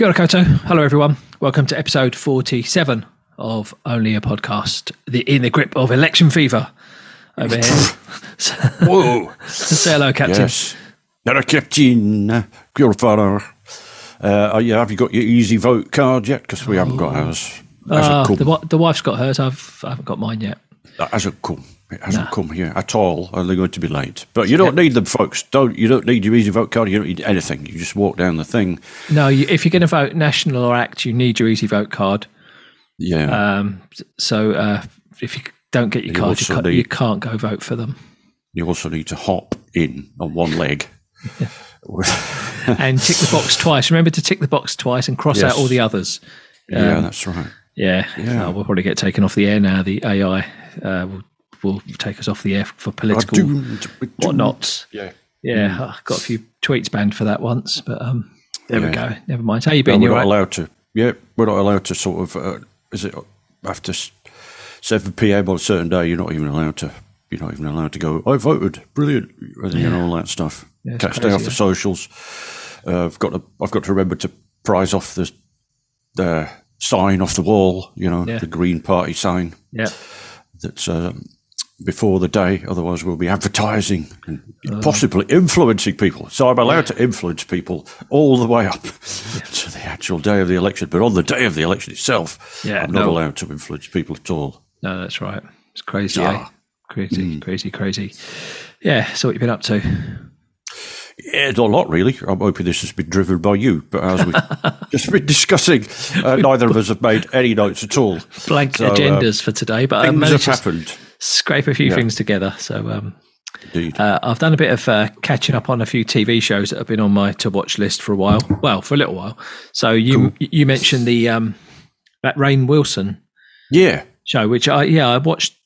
Kia ora koutou. Hello, everyone. Welcome to episode 47 of Only a Podcast, the in the grip of election fever over here. Whoa. Say hello, Captain. yes. Now, Captain, kia ora whānau. Uh, yeah, have you got your easy vote card yet? Because we haven't got ours. Hasn't Ah, come. the, wi- the wife's got hers. I've, I haven't got mine yet. That hasn't come. It hasn't come here at all, and they're going to be late. But you don't need them, folks. Don't you? Don't need your easy vote card. You don't need anything. You just walk down the thing. No, you, if you're going to vote National or ACT, you need your Easy Vote card. Yeah. Um, so uh, if you don't get your You card, you can't, need- you can't go vote for them. you also need to hop in on one leg. And tick the box twice. Remember to tick the box twice and cross Yes. out all the others. yeah, that's right. Yeah, Yeah. Uh, we'll probably get taken off the air now. The AI uh, will, will take us off the air for political Doomed, we're doomed. whatnots. Yeah. Yeah, I got a few tweets banned for that once, but um, there we go. Never mind. How you No, been? we're You not right? allowed to. Yeah, we're not allowed to sort of. Uh, is it after seven p.m. on a certain day? You're not even allowed to. You're not even allowed to go. I voted. Brilliant. And you know all that stuff. Yeah, Can't stay off the socials. Uh, I've got to. I've got to remember to prize off the the sign off the wall. You know, Yeah. the Green Party sign. Yeah, That's um, before the day. Otherwise, we'll be advertising and Oh. possibly influencing people. So I'm allowed to influence people all the way up to the actual day of the election. But on the day of the election itself, Yeah, I'm not no. allowed to influence people at all. no, that's right. It's crazy, Ah. eh? Crazy, Mm. crazy, crazy. Yeah. So what you've been up to? Yeah, not a lot really. I'm hoping this has been driven by you, but as we've just been discussing, uh, neither of us have made any notes at all. Blank So, uh, agendas for today, but I Things managed have happened. Scrape a few things together. So um, Uh, I've done a bit of uh, catching up on a few TV shows that have been on my to watch list for a while. Well, for a little while. So you you mentioned the um, that Rainn Wilson yeah. show, which I yeah I watched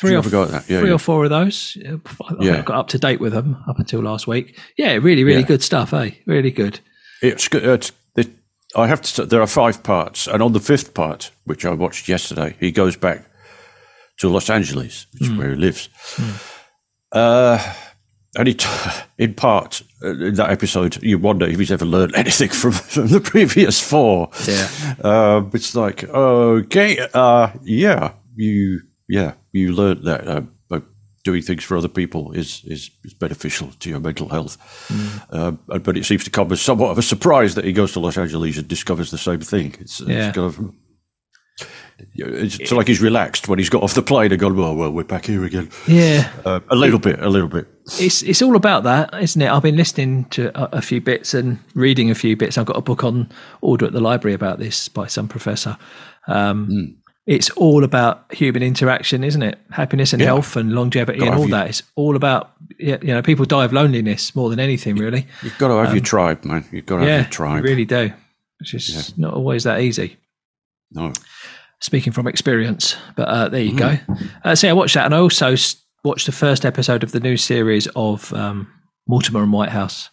three or that. Yeah, three yeah. or four of those. I Yeah. got up to date with them up until last week. Yeah, really really Yeah. good stuff. Eh, really good. It's good. It's, it, I have to. There are five parts, and on the fifth part, which I watched yesterday, he goes back to Los Angeles, which is where he lives. Uh, and in part, uh, in that episode, you wonder if he's ever learned anything from, from the previous four. Yeah. Um, it's like, okay, uh, yeah, you, yeah, you learned that uh, uh, doing things for other people is, is, is beneficial to your mental health. Um, uh, but it seems to come as somewhat of a surprise that he goes to Los Angeles and discovers the same thing. It's, Yeah. it's kind of. It's, like he's relaxed when he's got off the plane and gone, well, well, we're back here again. Yeah, Uh, a little bit, a little bit. it's it's all about that, isn't it? I've been listening to a, a few bits and reading a few bits. I've got a book on order at the library about this by some professor. Um, It's all about human interaction, isn't it? Happiness and Yeah. health and longevity and all have you- that. It's all about you know people die of loneliness more than anything, really. You've got to have your tribe, man. You've got to have Um, your tribe. you really do. It's just not always that easy. No. Speaking from experience, but uh, there you Mm. go. Uh, so I watched that, and I also watched the first episode of the new series of um, Mortimer and Whitehouse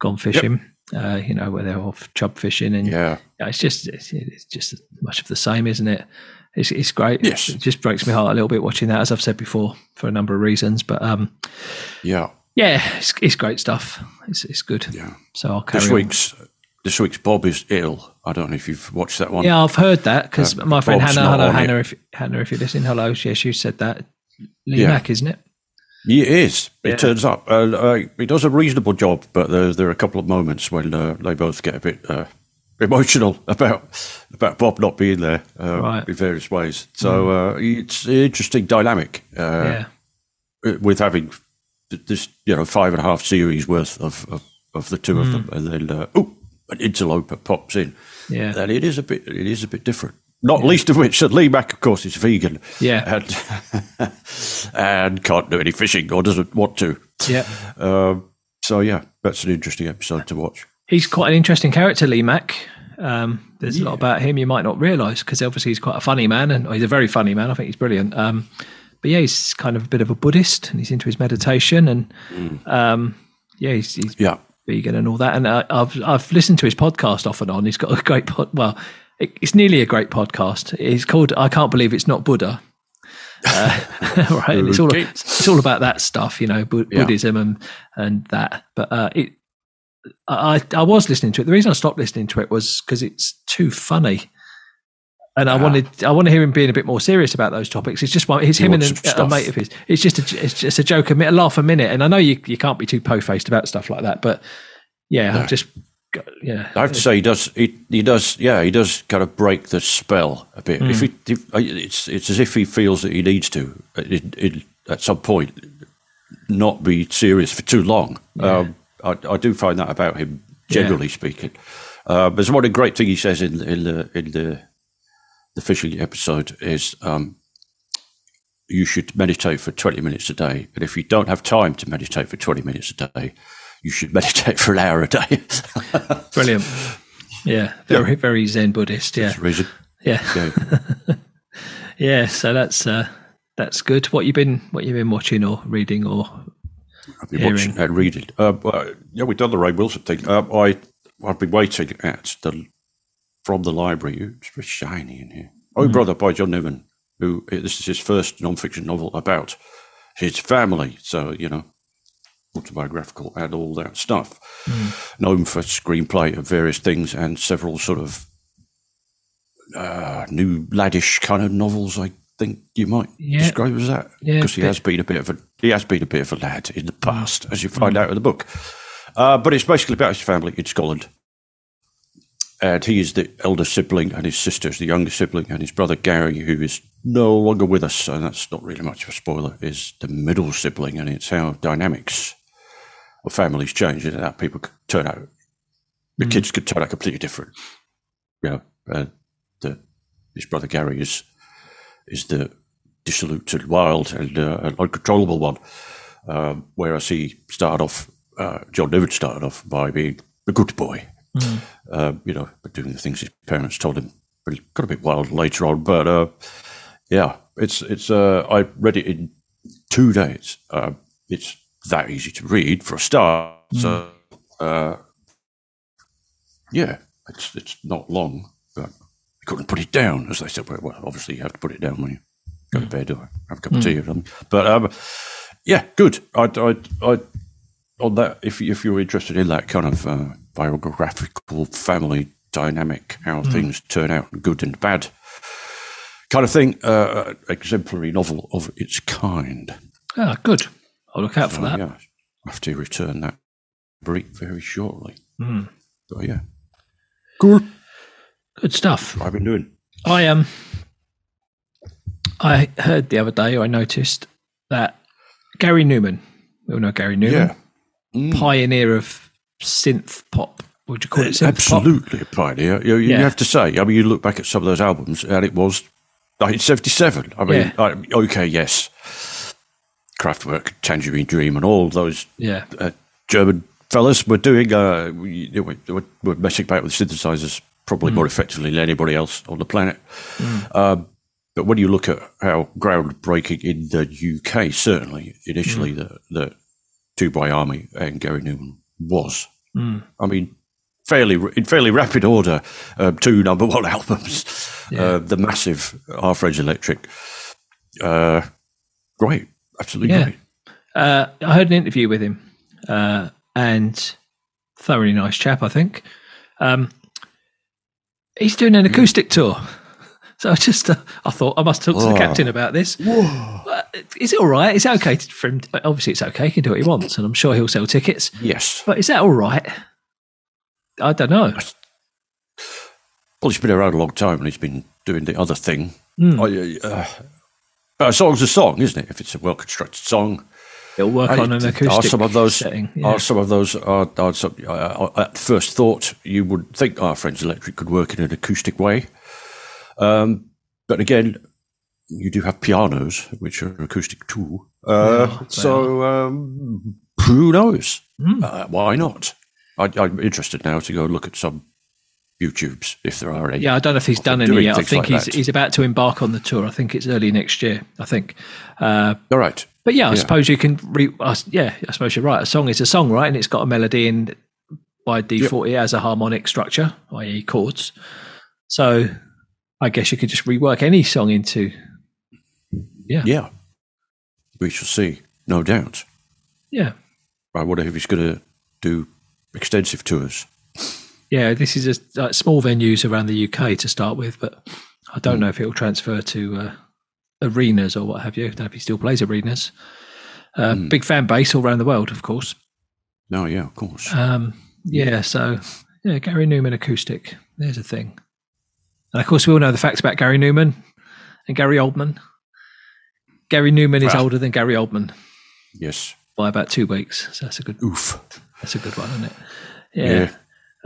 Gone Fishing. Uh, you know where they're off chub fishing, and Yeah. yeah, it's just it's, it's just much of the same, isn't it? It's it's great. Yes. it just breaks my heart a little bit watching that, as I've said before, for a number of reasons. But um, Yeah. yeah, it's, it's great stuff. It's it's good. Yeah. So I'll carry This on. week's this week's Bob is ill. I don't know if you've watched that one. Yeah, I've heard that because Uh, my friend Bob's Hannah, hello. Hannah, if Hannah, if you're listening, hello. Yes, you said that. Lee Yeah. Mack, isn't it? He is. It Yeah. turns up. Uh, uh, he does a reasonable job, but there, there are a couple of moments when uh, they both get a bit uh, emotional about about Bob not being there uh, Right. Mm. in various ways. So uh, it's an interesting dynamic uh, yeah, with having this, you know, five and a half series worth of of, of the two of them, and then uh, oh, an interloper pops in. Mm. yeah, and it is a bit it is a bit different. Not least of which that Lee Mack, of course, is vegan. Yeah. and and can't do any fishing or doesn't want to. yeah. Um, so yeah, that's an interesting episode to watch. He's quite an interesting character, Lee Mack. Um, there's a lot about him you might not realise because obviously he's quite a funny man, and he's a very funny man. I think he's brilliant. Um, but yeah, he's kind of a bit of a Buddhist, and he's into his meditation, and um, yeah, he's, he's Yeah, vegan and all that. And uh, I've I've listened to his podcast off and on. He's got a great pod. Well, it, it's nearly a great podcast. It's called "I Can't Believe It's Not Buddha." Uh, right, it's all it's all about that stuff, you know, Bu- Yeah. Buddhism and and that. But uh, it I, I was listening to it. The reason I stopped listening to it was because it's too funny. And I Ah. wanted, I want to hear him being a bit more serious about those topics. It's just one, it's him and a, a mate of his. It's just a, it's just a joke, a, a laugh a minute. And I know you, you can't be too po-faced about stuff like that, but yeah, I just, yeah, I have to say he does. He, he does. Yeah, he does kind of break the spell a bit. If he, if, uh, it's it's as if he feels that he needs to it, it, at some point not be serious for too long. Um, I, I do find that about him, generally speaking. Uh, there's one great thing he says in in the in the the fishing episode is um, you should meditate for 20 minutes a day, and if you don't have time to meditate for 20 minutes a day, you should meditate for an hour a day. brilliant. Yeah, very, very Zen Buddhist. Yeah, reason. yeah, Yeah. yeah. So that's uh, that's good. What you've been, what you've been watching or reading or I've been Hearing. watching and reading. Uh, yeah, we've done the Rainn Wilson thing. Uh, I I've been waiting at the from the library. It's very shiny in here. Oh, brother by John Niven. Who this is his first non-fiction novel about his family. So you know, autobiographical and all that stuff. Known for screenplay of various things and several sort of uh, new laddish kind of novels. I think you might Yeah. describe as that Yeah, because he bit- has been a bit of a he has been a bit of a lad in the past, as you find out in the book. Uh, but it's basically about his family in Scotland. And he is the elder sibling, and his sister is the younger sibling, and his brother Gary, who is no longer with us, and that's not really much of a spoiler, is the middle sibling, and it's how dynamics of families change, and how people could turn out, the kids could turn out completely different. Know, uh, the, his brother Gary is is the dissolute and wild and uh, uncontrollable one, um, whereas he started off, uh, John Niven started off by being a good boy, uh, you know, but doing the things his parents told him. But he got a bit wild later on. But uh, yeah, it's it's. Uh, I read it in two days. Uh, it's that easy to read for a start. So uh, yeah, it's it's not long, but I couldn't put it down, as they said. Well, obviously you have to put it down when you go to bed or have a cup of tea or something. But um, yeah, good. I, I, I, on that, if if you're interested in that kind of uh, biographical family dynamic, how things turn out, good and bad, kind of thing, uh, exemplary novel of its kind. ah, good. I'll look out for that. yeah, I have to return that brief very shortly. Mm. So yeah, good. Good stuff. I've been doing. I um, I heard the other day, I noticed that Gary Numan, we all know Gary Numan, Yeah. Pioneer of synth pop. Would you call it synth pop? Absolutely a pioneer. You, you Yeah. have to say. I mean, you look back at some of those albums, and it was 1977. I mean, Yeah. I, okay, yes, Kraftwerk, Tangerine Dream, and all those Yeah, uh, German fellas were doing. Uh, we, were, were messing about with synthesizers probably more effectively than anybody else on the planet. Um, but when you look at how groundbreaking in the UK, certainly initially the the Tubeway Army and Gary Numan was. I mean, fairly in fairly rapid order, um, two number one albums, uh, the massive Our Friends Electric. Uh, great, absolutely Yeah. great. uh, I heard an interview with him, uh, and thoroughly nice chap, I think. Um, he's doing an acoustic tour. So I just, uh, I thought I must talk to the captain about this. Uh, Is it all right? Is it okay to, for him? Obviously, it's okay. He can do what he wants, and I'm sure he'll sell tickets. Yes. But is that all right? I don't know. Well, he's been around a long time and he's been doing the other thing. Hmm. I, uh, a song's a song, isn't it? If it's a well constructed song, It'll work on an acoustic are some of those setting. Yeah. are some of those are, are some, uh, at first thought you would think our friends electric could work in an acoustic way, um, but again, you do have pianos which are acoustic too. Uh, Yeah, so um, who knows? Hmm. Uh, why not? I, I'm interested now to go look at some YouTubes if there are any. Yeah, I don't know if he's done any yet. I think like he's that. he's about to embark on the tour. I think it's early next year. I think. Uh, All right. but yeah, I Yeah. suppose you can. Re- yeah, I suppose you're right. A song is a song, right? And it's got a melody, and by default, it has a harmonic structure, i.e., chords. So, I guess you could just rework any song into. Yeah, Yeah. We shall see, no doubt. yeah. I wonder if he's going to do extensive tours. Yeah, this is a like, small venues around the UK to start with, but I don't know if it will transfer to uh, arenas or what have you. I don't know if he still plays arenas. Uh, Big fan base all around the world, of course. No, yeah, of course. Um, yeah, so yeah, Gary Numan acoustic. There's a thing. And of course, we all know the facts about Gary Numan and Gary Oldman. Gary Numan is Well. older than Gary Oldman yes. by about two weeks. So that's a good. Oof. That's a good one, isn't it? Yeah.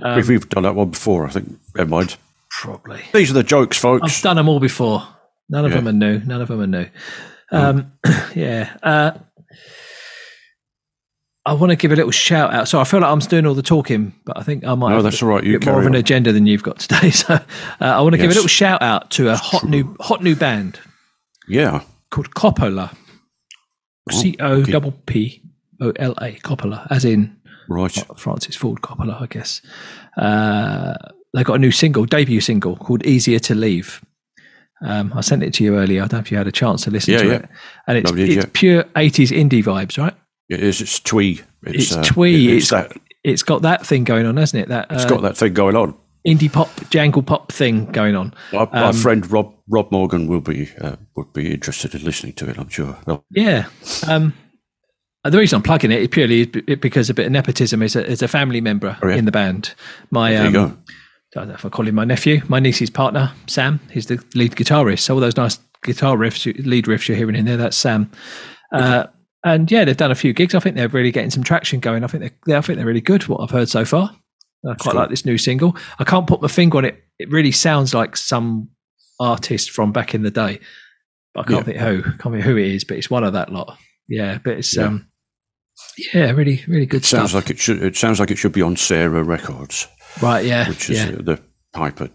Yeah, we've, we've done that one before, I think. Never mind. probably. These are the jokes, folks. I've done them all before. None of Yeah. them are new. None of them are new. Um, yeah. Uh, I want to give a little shout out. So I feel like I'm doing all the talking, but I think I might No, have that's a all right. You bit more of an on. agenda than you've got today. So uh, I want to give a little shout out to a hot new hot new band Yeah. called Coppola. C O double P O L A Coppola, as in Right. Francis Ford Coppola, I guess. Uh, they got a new single, debut single called "Easier to Leave." Um, I sent it to you earlier. I don't know if you had a chance to listen Yeah, to yeah. it. And it's, it's pure '80s indie vibes, right? It is. It's twee. It's uh, twee. It's, It's- that. It's got that thing going on, hasn't it? That It's uh, got that thing going on. indie pop, jangle pop thing going on. Our, Um, our friend Rob Rob Morgan will be uh, would be interested in listening to it. I'm sure. No. Yeah. Um, the reason I'm plugging it is purely because a bit of nepotism is a, is a family member Oh, yeah. in the band. My There you um, go. I don't know if I call him my nephew, my niece's partner, Sam. He's the lead guitarist. So all those nice guitar riffs, lead riffs you're hearing in there, that's Sam. Uh, and yeah, they've done a few gigs. I think they're really getting some traction going. I think they're, I think they're really good. What I've heard so far, I quite cool. like this new single. I can't put my finger on it. It really sounds like some artist from back in the day. But I can't Yeah. think who. Can't think who it is. But it's one of that lot. Yeah, but it's Yeah. um, yeah, really, really good Sounds stuff. like it should. It sounds like it should be on Sarah Records, right? Yeah, which is yeah. the hyper.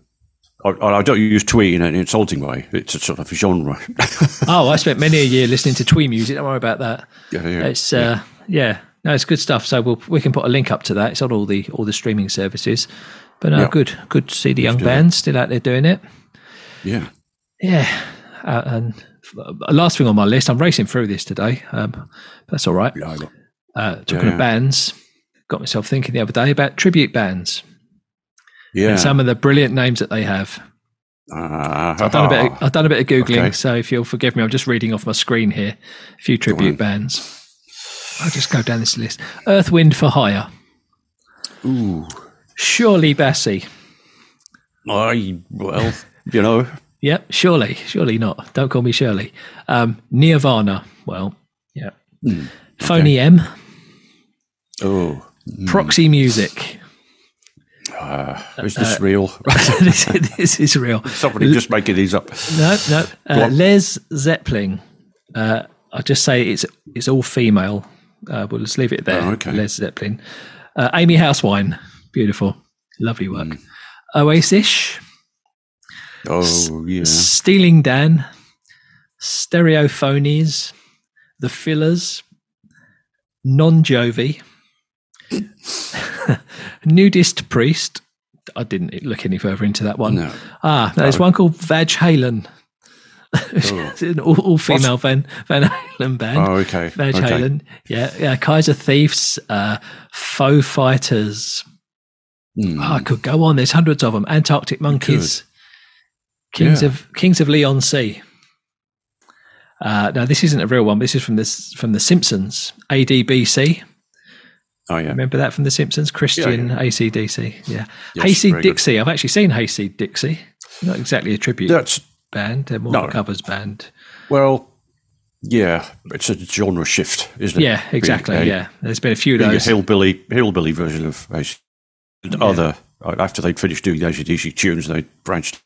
I, I don't use twee in an insulting way. It's a sort of genre. Oh, I spent many a year listening to twee music. Don't worry about that. yeah, yeah. It's uh, yeah, no, it's good stuff. So we'll we can put a link up to that. It's on all the all the streaming services. But no, Yeah. good, good to see the young bands still out there doing it. yeah. Yeah, uh, and uh, last thing on my list, I'm racing through this today. Um, that's all right. Yeah, I got- Uh, talking Yeah, of bands, got myself thinking the other day about tribute bands yeah. and some of the brilliant names that they have. Ah, I've done a bit. Of, I've done a bit of googling, Okay. so if you'll forgive me, I'm just reading off my screen here. A few tribute bands. I'll just go down this list. Earth, Wind for Hire. Ooh, Surely Bassey. I well, you know, Yep, surely, surely not. Don't call me Shirley. Um, Nirvana. Well, yeah. Hmm, Phony M. oh, Proxy Music. Uh, is this real? this, this is real. Somebody just making these up. No, no. Uh. Les Zeppelin. Uh, I'll just say it's it's all female. Uh, we'll just leave it there. Oh, okay. Les Zeppelin. Uh, Amy Housewine. Beautiful. Lovely work. Mm. Oasis. Oh yeah, Stealing Dan. Stereophonies. The Fillers. Non Jovi. Nudist Priest. I didn't look any further into that one. no. Ah, there's one called Vag Halen. it's an all, all female Van Van Halen band. Oh, okay. Vag okay. Halen. Yeah, yeah. Kaiser Thieves, uh, Faux Fighters. Hmm. Oh, I could go on. There's hundreds of them. Antarctic Monkeys. Kings Yeah. of Kings of Leon Sea. Uh, now this isn't a real one. This is from this from the Simpsons. ADBC. Oh yeah. Remember that from the Simpsons? Christian Yeah, ACDC. Yeah. Yes, Hayseed very good. Dixie. I've actually seen Hayseed Dixie. Not exactly a tribute That's band. They're more No. a covers band. well, yeah. It's a genre shift, isn't it? Yeah, exactly. Being yeah. There's been a few of those. hillbilly hillbilly version of AC. Other after they'd finished doing the ACDC tunes, they branched.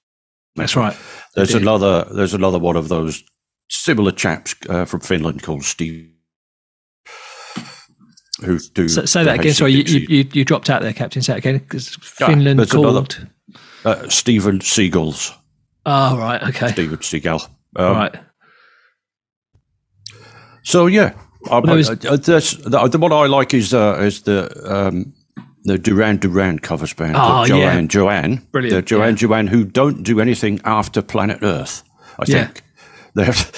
That's right. There's another. There's another one of those similar chaps uh, from Finland called Steve, who do. So, say that again. Sorry, you, you, you, dropped out there, Captain. Say again. Because Ah, Finland another- called. uh, Steve 'n' Seagulls. Oh, right. Okay. Stephen Seagal. Um, right. So yeah, I, there was- I- I- that's the, the one I like is uh, is the um, the Duran Duran covers band. Oh, the yeah. Joanne Joanne, Brilliant, The Joanne Joanne who don't do anything after Planet Earth. I Yeah. think they have.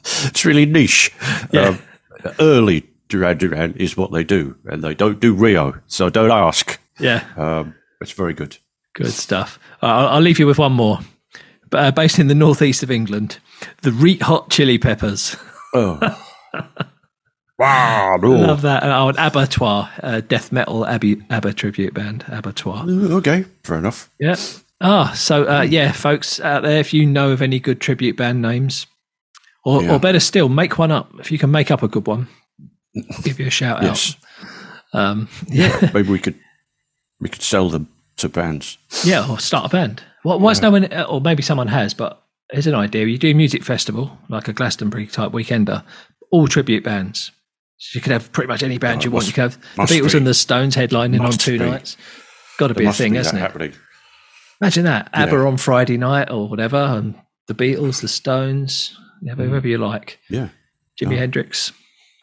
it's really niche. Yeah. Um, early Duran Duran is what they do, and they don't do Rio, so don't ask. Yeah, Um, it's very good. good stuff. Uh, I'll, I'll leave you with one more. Uh, based in the northeast of England, the Reet Hot Chili Peppers. Oh. wow. no. Love that. Oh, an Abattoir, uh, death metal Abby, ABBA tribute band, Abattoir. Okay, fair enough. Yeah. Ah, so uh, yeah, folks out there, if you know of any good tribute band names, or, Yeah. or better still, make one up. If you can make up a good one, give you a shout Yes. out. Um, yeah, Maybe we could we could sell them to bands. yeah, or start a band. Why, why is no one, or maybe someone has, but here's an idea: you do a music festival, like a Glastonbury type weekender, all tribute bands. So you could have pretty much any band Oh, you it want. you could have the Beatles be. and the Stones headlining on two be. nights. Got to be a thing, be hasn't it? happening. Imagine that. ABBA Yeah. on Friday night or whatever, and the Beatles, the Stones, yeah, Mm. whoever you like. Yeah, Jimi Hendrix.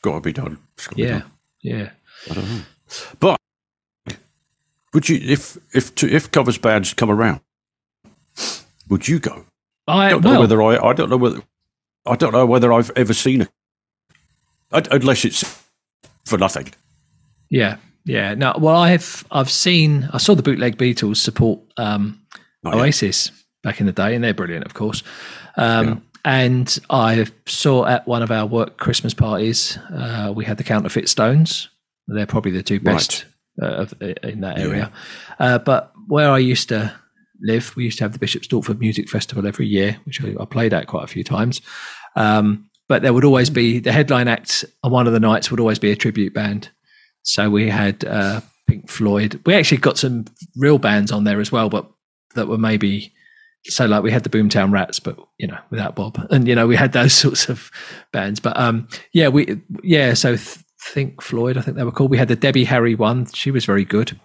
Got to be done. It's gotta be Yeah, done. yeah. I don't know. But would you, if if to, if covers bands come around, would you go? I I don't know whether I. I don't know whether. I don't know whether I've ever seen it, unless it's for nothing. yeah, yeah. No, well, I've I've seen. I saw the bootleg Beatles support um, Oh, yeah. Oasis back in the day, and they're brilliant, of course. Um, And I saw at one of our work Christmas parties, uh, we had the Counterfeit Stones. They're probably the two best uh, of, in that area. Uh, but where I used to live, we used to have the Bishop's Stortford Music Festival every year, which I, I played at quite a few times. Um, but there would always be the headline act on one of the nights would always be a tribute band. So we had uh, Pink Floyd. We actually got some real bands on there as well, but that were maybe so like we had the Boomtown Rats, but you know without Bob, and you know we had those sorts of bands. But um, yeah, we yeah. So th- think Floyd, I think they were called. We had the Debbie Harry one. She was very good.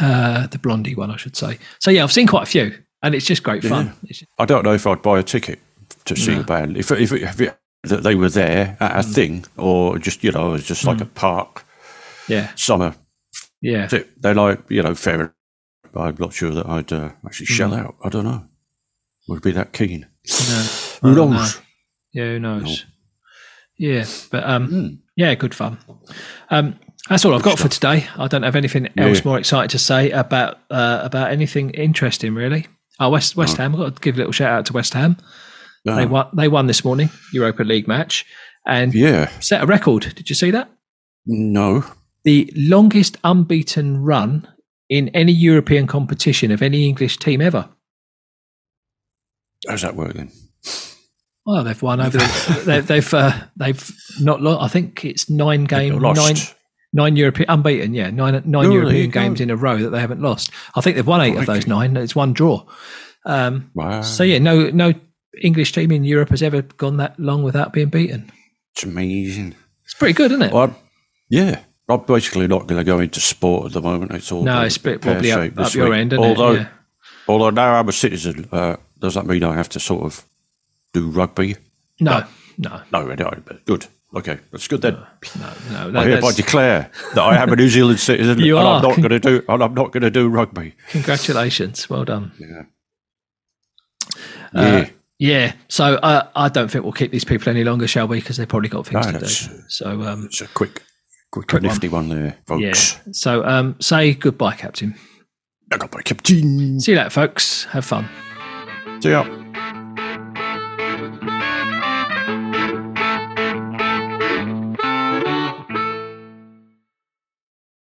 Uh, the Blondie one, I should say. So yeah, I've seen quite a few, and it's just great fun. It's- I don't know if I'd buy a ticket to see a band if if, if it, that they were there at a thing or just you know it was just like a park yeah, summer. yeah. They- They're like you know fair. I'm not sure that I'd uh, actually shell out. I don't know. Would be that keen? No, Who knows? know. Yeah, who knows? Yeah, but um, Hmm. yeah, good fun. Um, that's all I've got for today. I don't have anything else Yeah. more exciting to say about uh, about anything interesting, really. Oh, West West Ham. I've got to give a little shout out to West Ham. No. They won. They won this morning, Europa League match, and Yeah. set a record. Did you see that? No. The longest unbeaten run in any European competition of any English team ever. How's that work then? Well, they've won over. The, they, they've uh, they've not lost. I think it's nine game nine nine European unbeaten. Yeah, nine nine Oh, there European go. games in a row that they haven't lost. I think they've won eight of those nine. It's one draw. Um, Wow. so yeah, no no English team in Europe has ever gone that long without being beaten. It's amazing. It's pretty good, isn't it? Well, yeah. I'm basically not going to go into sport at the moment. It's all no, it's probably up, up your week. end, although, it? Yeah. although now I'm a citizen, uh, does that mean I have to sort of do rugby? No, no, No, I don't. Good. Okay, that's good then. no, no. I hereby declare that I am a New Zealand citizen, You and are. I'm not going to do. And I'm not going to do rugby. congratulations, well done. Yeah. Uh, Yeah. Yeah, so uh, I don't think we'll keep these people any longer, shall we? Because they've probably got things No, to do. So um, it's a quick, quick, Quick nifty one, there, folks. yeah. So um, say goodbye, Captain. I got my captain. See you later, folks. Have fun. See ya.